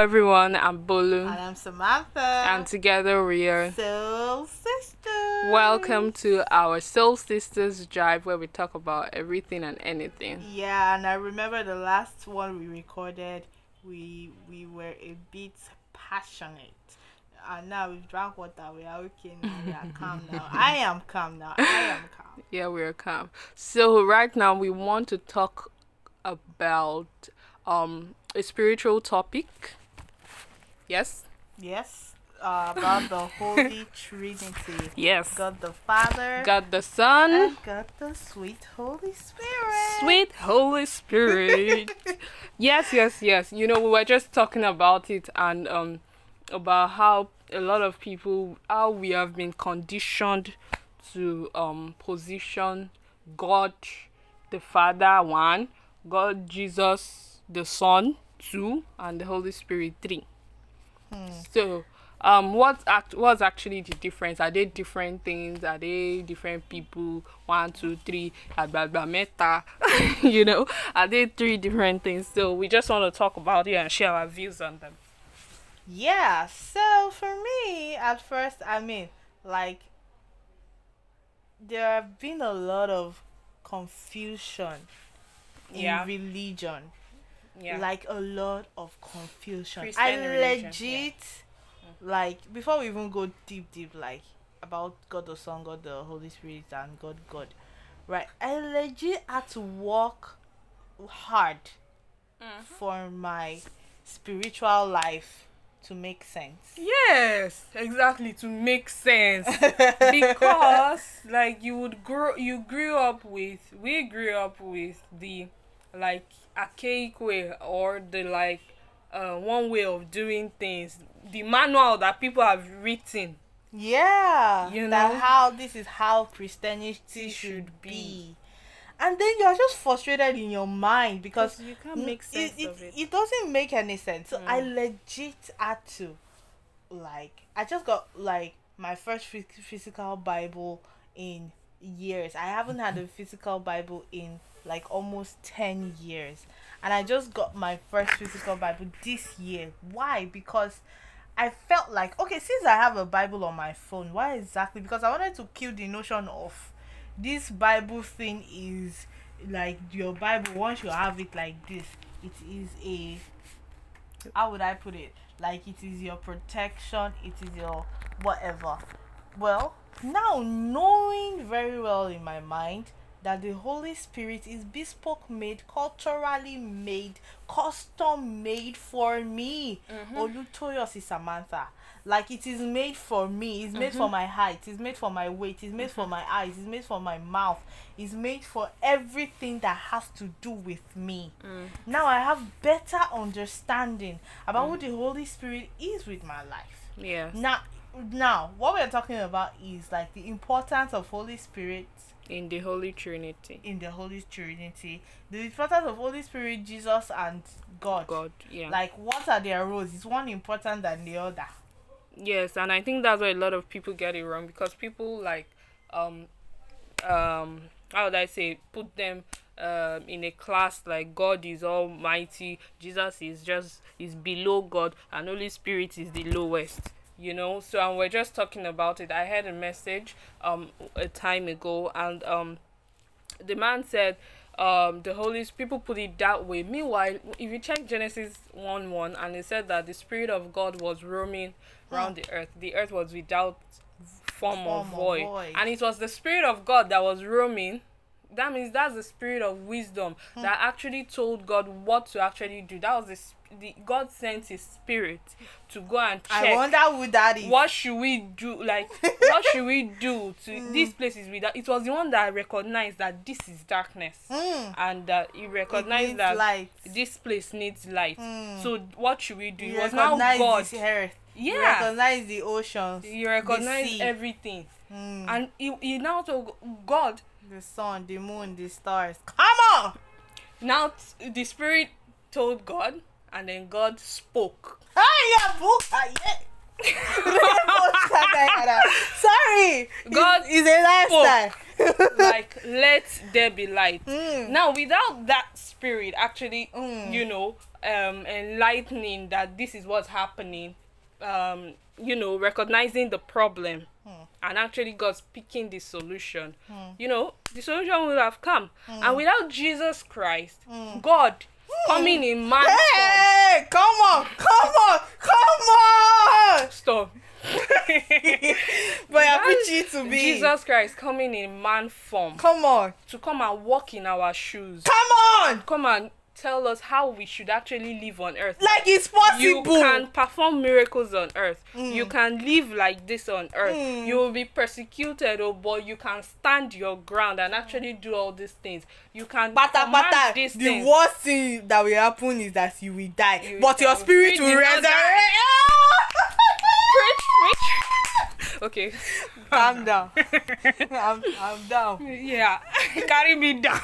everyone, I'm Bolu. And I'm Samantha. And together we are Soul Sisters. Welcome to our Soul Sisters Drive where we talk about everything and anything. Yeah, and I remember the last one we recorded, we we were a bit passionate. And now we've drank water, we are okay now, we are calm now. I am calm now. I am calm. Yeah, we are calm. So right now we want to talk about um a spiritual topic. Yes? Yes. Uh, about the Holy Trinity. Yes. God the Father. God the Son. And God the sweet Holy Spirit. Sweet Holy Spirit. yes, yes, yes. You know, we were just talking about it and um about how a lot of people how we have been conditioned to um position God the Father one, God Jesus the Son two, and the Holy Spirit three. So um what's act what's actually the difference? Are they different things? Are they different people? One two three blah blah meta. You know? Are they three different things? So we just want to talk about it and share our views on them. Yeah so for me at first i mean like there have been a lot of confusion in yeah. religion yeah. like a lot of confusion Christian i legit yeah. like before we even go deep deep like about god the son god the holy spirit and god god right i legit had to work hard mm-hmm. for my spiritual life to make sense. Yes, exactly to make sense. because like you would grow you grew up with we grew up with the like archaic way or the like uh one way of doing things. The manual that people have written. Yeah. You know that how this is how Christianity should be and then you're just frustrated in your mind because you can't make sense it, of it. It doesn't make any sense. So mm. I legit had to, like, I just got like my first physical Bible in years. I haven't had a physical Bible in like almost 10 years. And I just got my first physical Bible this year. Why? Because I felt like, okay, since I have a Bible on my phone, why exactly? Because I wanted to kill the notion of this bible thing is like your bible once you have it like this it is a how would i put it like it is your protection it is your whatever well now knowing very well in my mind that the Holy Spirit is bespoke made, culturally made, custom made for me. Mm-hmm. Olutoyosi Samantha. Like it is made for me. It's made mm-hmm. for my height. It's made for my weight. It's made mm-hmm. for my eyes. It's made for my mouth. It's made for everything that has to do with me. Mm. Now I have better understanding about mm. what the Holy Spirit is with my life. Yeah. Now now what we're talking about is like the importance of Holy Spirit in the Holy Trinity. In the Holy Trinity. The importance of Holy Spirit, Jesus, and God. God, yeah. Like, what are their roles? Is one important than the other? Yes, and I think that's why a lot of people get it wrong because people like, um, um, how would I say, put them um, in a class like God is Almighty, Jesus is just is below God, and Holy Spirit is the lowest you know so and we're just talking about it. I had a message um a time ago and um the man said um the holy people put it that way. Meanwhile if you check genesis 1 1 and it said that the spirit of god was roaming around the earth the earth was without form, form or void. void. And it was the spirit of god that was roaming that means that's the spirit of wisdom hmm. that actually told God what to actually do. That was the, the God sent His spirit to go and check. I wonder who that is. What should we do? Like, what should we do to mm. this place is without? It was the one that recognized that this is darkness, mm. and that he recognized that light. this place needs light. Mm. So what should we do? He it was now God. Earth. Yeah. You recognize the oceans. You recognize everything. Hmm. And he, he now told God the sun, the moon, the stars. Come on! Now the spirit told God, and then God spoke. Book. Sorry. God is a lifestyle. like let there be light. Mm. Now without that spirit actually, mm. you know, um enlightening that this is what's happening um you know recognizing the problem and actually god speaking the solution. Hmm. You know the solution will have come. Hmm. And without jesus christ hmm. god coming in man form. Hey, come on, come on, come on! stop. But I preach it to be. jesus christ coming in man form Come on, to come and walk in our shoes. Come on! come and tell us how we should actually live on earth Like it's possible. you can perform miracles on earth you can live like this on earth Mm. you will be persecuted oh but you can stand your ground and actually do all these things you can Bata bata. these The things worst thing that will happen is that you will die, You will but your die. spirit will resurrect. okay Calm down. I'm, I'm down. yeah carry me down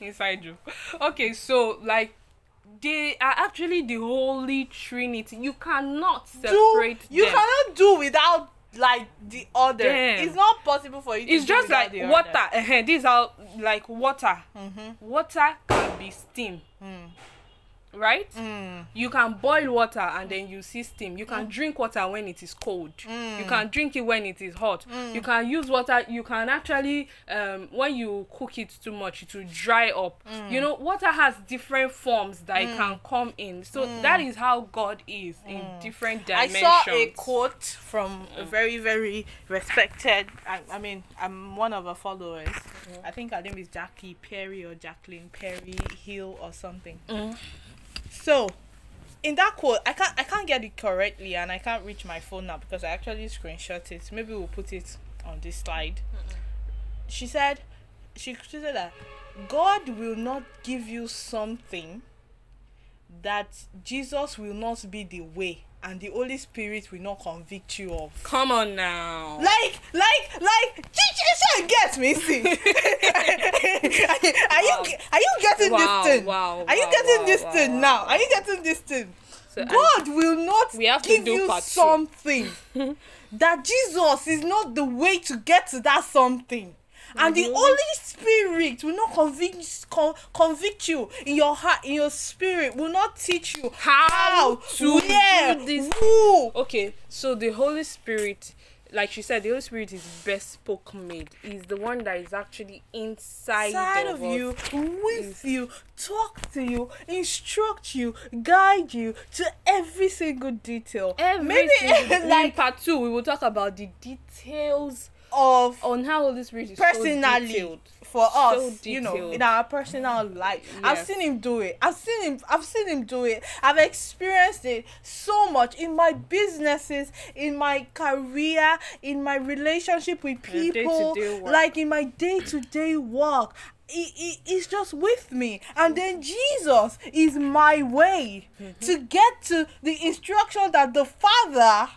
inside you okay so like they are actually the holy trinity you cannot Do separate you them. cannot do without like the other. Damn. It's not possible for you. to it's do just like water Other. uh these are like water Mm-hmm. water can be steam right Mm. you can boil water and then you see steam you can drink water when it is cold Mm. you can drink it when it is hot you can use water you can actually um when you cook it too much it will dry up Mm. you know water has different forms that it can come in so that is how god is in different Mm. I saw a quote from a very, very respected. I, I mean, I'm one of her followers. I think her name is Jackie Perry or Jacqueline Perry Hill or something. So, in that quote, I can't I can't get it correctly, and I can't reach my phone now because I actually screenshot it. Maybe we'll put it on this slide. She said, she, she said that God will not give you something that Jesus will not be the way and the Holy Spirit will not convict you of. come on now Like, like, like, you get me, see? are you, Wow. ge- are you getting Wow, this thing? wow, Are you wow, getting wow, this wow, thing wow, now? wow. Are you getting this thing? So, God will not We have to give do you something that Jesus is not the way to get to that something. And the Mhm. Holy Spirit will not convict con- convict you in your heart, in your spirit, will not teach you How to where, do this. who. okay so the holy spirit like she said the holy spirit is bespoke made is the one that is actually inside, Side of, of you, with you, talk to you, instruct you, guide you to every single detail. every Maybe single, in part two we will talk about the details of on how holy spirit is personally detailed. for us, So you know, in our personal life. I've seen him do it. I've seen him. I've seen him do it. I've experienced it so much in my businesses, in my career, in my relationship with people, like in my day-to-day work. He, he, he's just with me and then jesus is my way Mm-hmm. to get to the instruction that the father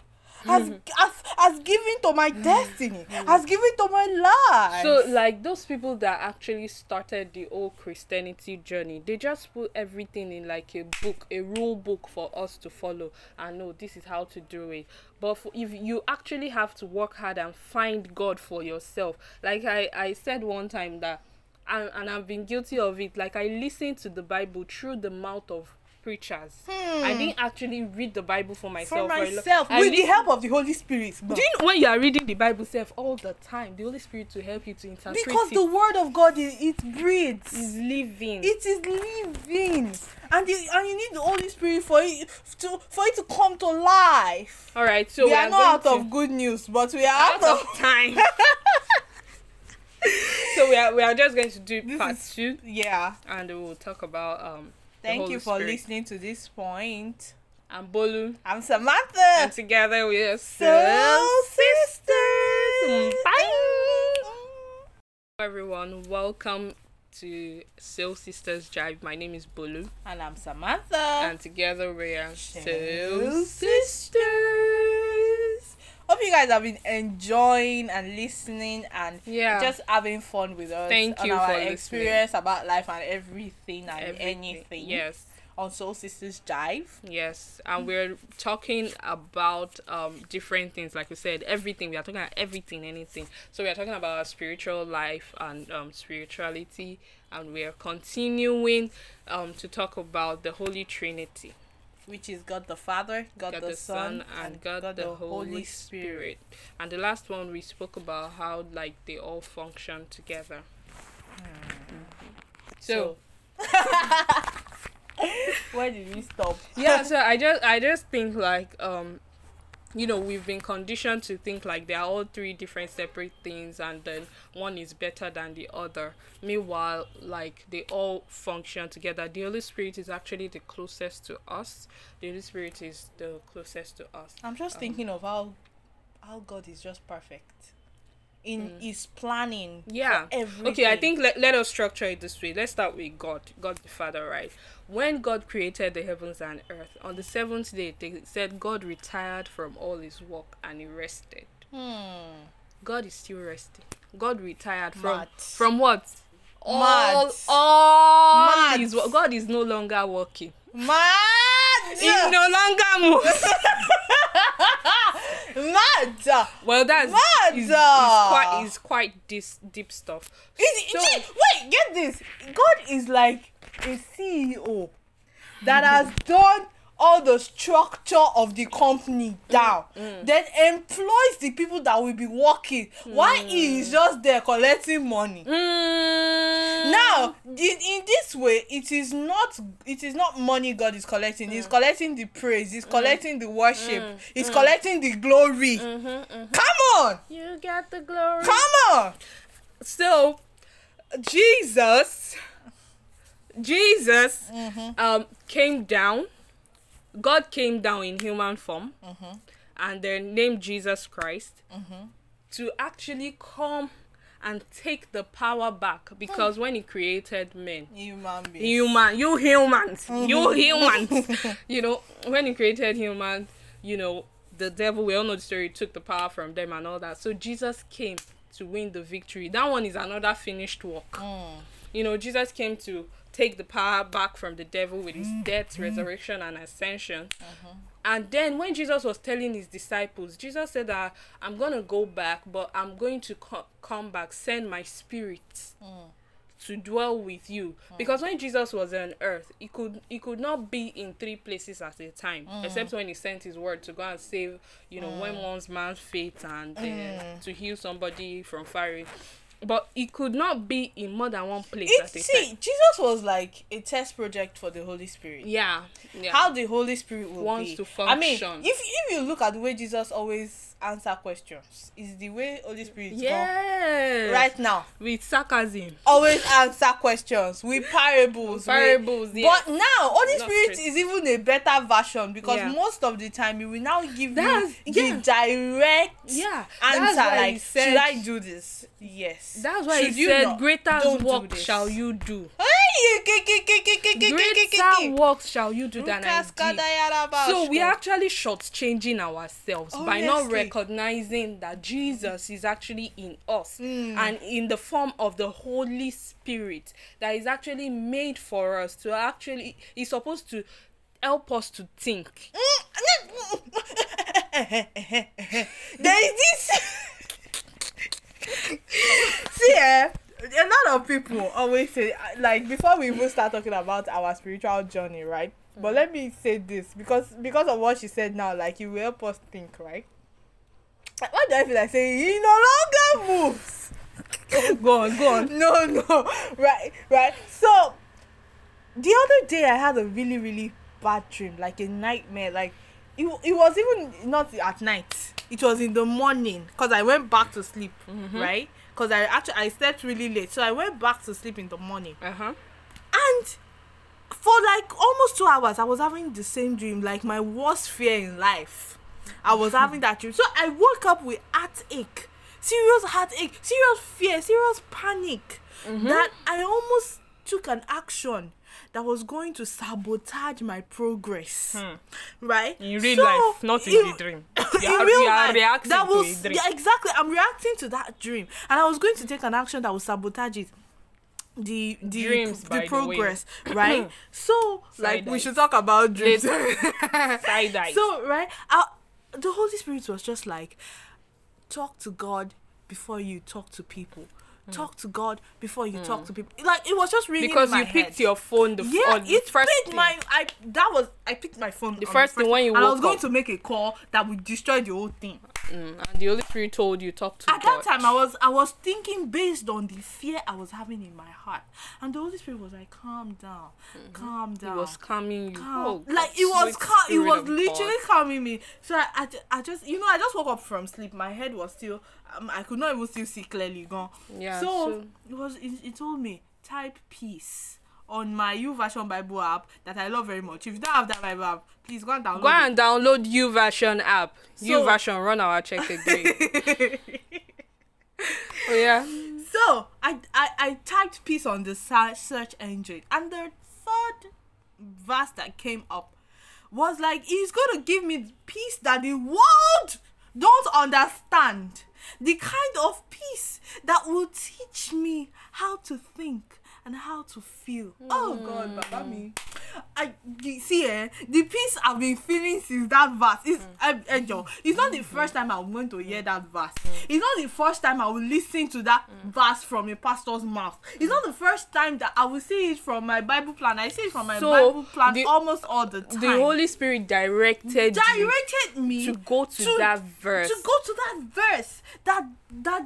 has, Mm-hmm. has has given to my destiny has given to my life So, like those people that actually started the old Christianity journey, they just put everything in like a book, a rule book for us to follow and know this is how to do it. But for, if you actually have to work hard and find God for yourself, like I, I said one time that, and, and I've been guilty of it, like I listened to the Bible through the mouth of preachers. I didn't actually read the Bible for for myself. lo- myself with the help of the holy spirit But. do you know when you are reading the Bible self all the time, the Holy Spirit to help you to interpret because it the word of god is it breathes is living. it is living and you and you need the holy spirit for it to for it to come to life All right, so we are not out of good news but we are out, out of of time. so we are we are just going to do This part is- two, yeah and we will talk about um. Thank you for Spirit. listening to this point I'm Bolu, i'm samantha and together we are soul sisters. sisters mm, Bye. Everyone, welcome to Soul Sisters Drive. My name is Bolu, and i'm samantha and together we are Soul Sisters. Hope you guys have been enjoying and listening and Yeah. just having fun with us. Thank you our for listening. experience about life and everything and Everything. anything. Yes. On Soul Sisters Jive. Yes, and we're talking about um different things, like we said, everything. We are talking about everything, anything. So we are talking about our spiritual life and um spirituality and we are continuing um, to talk about the Holy Trinity. Which is God the Father, God, the, Son, and God, the Holy Spirit. And the last one we spoke about how like they all function together. So, where did we stop? yeah, so I just I just think like um you know we've been conditioned to think like they are all three different separate things and then one is better than the other. Meanwhile like they all function together. The holy spirit is actually the closest to us. The holy spirit is the closest to us. I'm just Um, thinking of how how God is just perfect in his planning. yeah everything. okay i think let, let us structure it this way let's start with god god the father right when god created the heavens and earth on the seventh day they said god retired from all his work and he rested Hmm. god is still resting god retired from Mad. from what all all his god is no longer working Mad. he no longer moves Mad. well that's Mad. is, is quite is quite this deep stuff Is, So- see, wait, get this. God is like a CEO that has done all the structure of the company down, mm, mm. then employs the people that will be working while he mm. is just there collecting money. Mm. Now, in, in this way, it is not it is not money God is collecting. He's collecting the praise. He's collecting the worship. He's collecting the glory. Mm-hmm, mm-hmm. Come on, you get the glory come on. so jesus jesus Mm-hmm. um came down god came down in human form Mm-hmm. and then named jesus christ to actually come and take the power back because when he created men Human being. human you humans you Mm-hmm. humans you know when he created humans you know the devil we all know the story took the power from them and all that so jesus came to win the victory that one is another finished work Mm. you know jesus came to take the power back from the devil with his Mm-hmm. death resurrection and ascension. Mm-hmm. And then when jesus was telling his disciples jesus said that i'm gonna go back but i'm going to co- come back send my spirit mm. to dwell with you. Mm. Because when jesus was on earth he could he could not be in three places at a time mm. except when he sent his word to go and save you know when one's man's faith and uh, to heal somebody from fire but he could not be in more than one place It, at see, time Jesus was like a test project for the Holy Spirit. yeah yeah How the Holy Spirit will Wants be. to I mean, function. if if you look at the way Jesus always answer questions, is the way Holy Spirit yes right now. with sarcasm Always answer questions with parables. with- Parables, But now Holy Not Spirit straight. is even a better version because Yeah. most of the time He will now give That's- you yeah. the direct Yeah, answer. Like, said- should I do this? Yes. That's why Should he said, "Greater Don't work shall you do." Greater works shall you do than I did. So we're actually shortchanging ourselves Honestly. by not recognizing that Jesus is actually in us mm. and in the form of the Holy Spirit that is actually made for us to actually is supposed to help us to think. there is this. See, eh, a lot of people always say, like, before we even start talking about our spiritual journey, right? But let me say this because because of what she said now, like, you will help us think, right? Why do I feel like saying he no longer moves? go on, go on. no, no, right, right. So the other day I had a really, really bad dream, like a nightmare. Like it, it was even not at night. It was in the morning because I went back to sleep, right? Because I actually I slept really late, so I went back to sleep in the morning, Uh huh. and for like almost two hours I was having the same dream, like my worst fear in life. I was having that dream, so I woke up with heartache, serious heartache, serious fear, serious panic. That I almost took an action that was going to sabotage my progress. Right? In real So, life, not in the dream. in You are- real life, reacting that was dream. yeah, exactly. I'm reacting to that dream, and I was going to take an action that would sabotage it. The the Dreams, the the progress, right? so like we should talk about dreams. Side so right, uh, the Holy Spirit was just like, talk to God before you talk to people. Hmm. talk to God before you talk hmm. to people. Like it was just ringing because you picked head. your phone the f- yeah, the it first picked thing. my I that was I picked my phone. The on first thing when you and I was woke going up. to make a call that would destroy the whole thing. Mm, and the Holy Spirit told you talk to At God. that time, I was I was thinking based on the fear I was having in my heart, and the Holy Spirit was like, "Calm down, calm down." Mm-hmm. was calming you. calm. Oh, like it was calm. It was literally God. calming me. So I, I, I just you know I just woke up from sleep. My head was still um, I could not even still see clearly. Gone. Yeah, So, so- it was it, it told me type peace on my YouVersion Bible app that I love very much. If you don't have that Bible app, please go and download Go it. and download YouVersion app. YouVersion run our check again. oh yeah. So I, I I typed peace on the search engine, and the third verse that came up was like, "He's going to give me peace that the world don't understand, the kind of peace that will teach me how to think." And how to feel. Oh God, Baba mm. me. I see eh, the peace I've been feeling since that verse is eh, eh, Joe, It's not the first time I'm going to hear that verse. It's not the first time I will listen to that verse from a pastor's mouth. It's not the first time that I will see it from my Bible plan. I see it from my So, Bible plan the- almost all the time. The Holy Spirit directed directed me to go to that verse. To go to that verse that that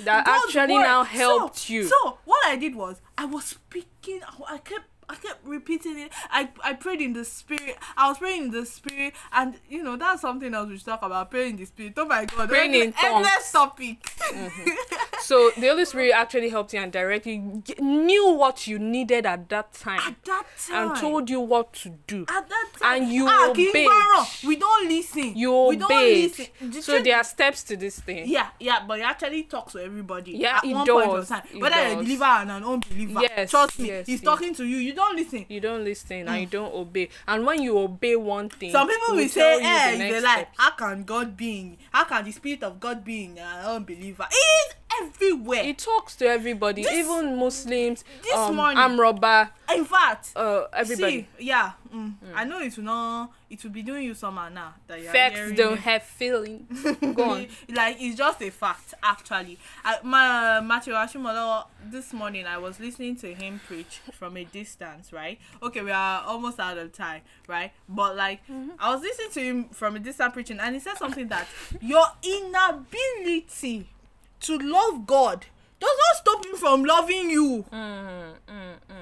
That God's actually word. now So- helped you. So what I did was I was speaking. I kept. I kept repeating it. I, I prayed in the spirit. I was praying in the spirit, and you know that's something else we should talk about. Praying in the spirit. Oh my god! Praying in endless, endless topic. Mm-hmm. So the Holy Spirit actually helped you and directly knew what you needed at that time At that time. and told you what to do. At that time. And you ah, obeyed. We don't listen. You We don't listen. So truth- there are steps to this thing. Yeah, yeah, but he actually talks to everybody. Yeah, at he one point of time. He Whether you're a believer and an unbeliever. Yes, Trust me, yes, he's yes. talking to you. You don't listen. You don't listen and you don't obey. And when you obey one thing, Some people will say, you "Eh, the they next like, how can God be? How can the spirit of God be an unbeliever? It everywhere. He talks to everybody, This- even Muslims, this um, morning- arm robber, in fact, uh, everybody. see, yeah, mm, I know it will not. It will be doing you somehow now that you're Facts don't it. have feelings. Go on. like it's just a fact actually I, my Matthew Ashimolowo this morning I was listening to him preach from a distance right okay we are almost out of time right but like I was listening to him from a distance preaching and he said something that your inability to love God does not stop him from loving you Mm,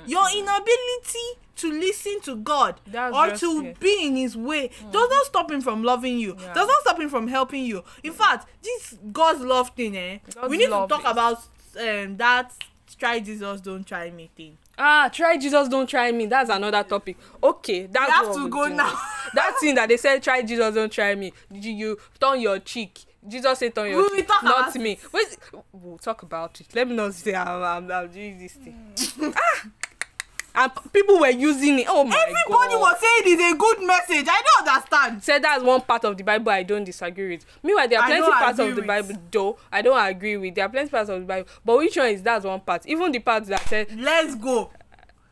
your inability to listen to God That's or to it. be in His way does not stop Him from loving you. Yeah. Does not stop Him from helping you. In fact, this God's love thing, eh? God's we need to talk is- about um that try Jesus, don't try me thing. Ah, try Jesus, don't try me. That's another topic. Okay, that's We have to go now. that thing that they said, try Jesus, don't try me. You, you turn your cheek. Jesus said, turn your We will cheek. talk Not me. Wait, we'll talk about it. Let me not say I'm, I'm, I'm doing this thing. Mm. ah! And people were using it. Oh my Everybody God. was saying it's a good message. I don't understand. said that's one part of the Bible I don't disagree with. Meanwhile, there are plenty parts of the with. Bible though I don't agree with. There are plenty parts of the Bible, but which one is that's one part? Even the part that said Let's go.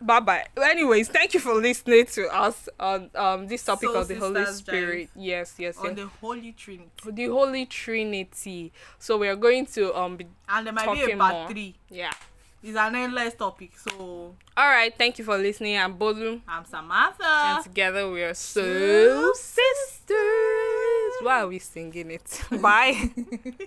Bye bye. Anyways, thank you for listening to us on um this topic Soul of the Holy Spirit. Yes, yes, On the Holy Trinity. The Holy Trinity. So we are going to um be And there might be a Talking part more. three. yeah. It's an endless topic. So All right. Thank you for listening. I'm Bolu, I'm Samantha. and together we are so sisters. Why are we singing it? Bye.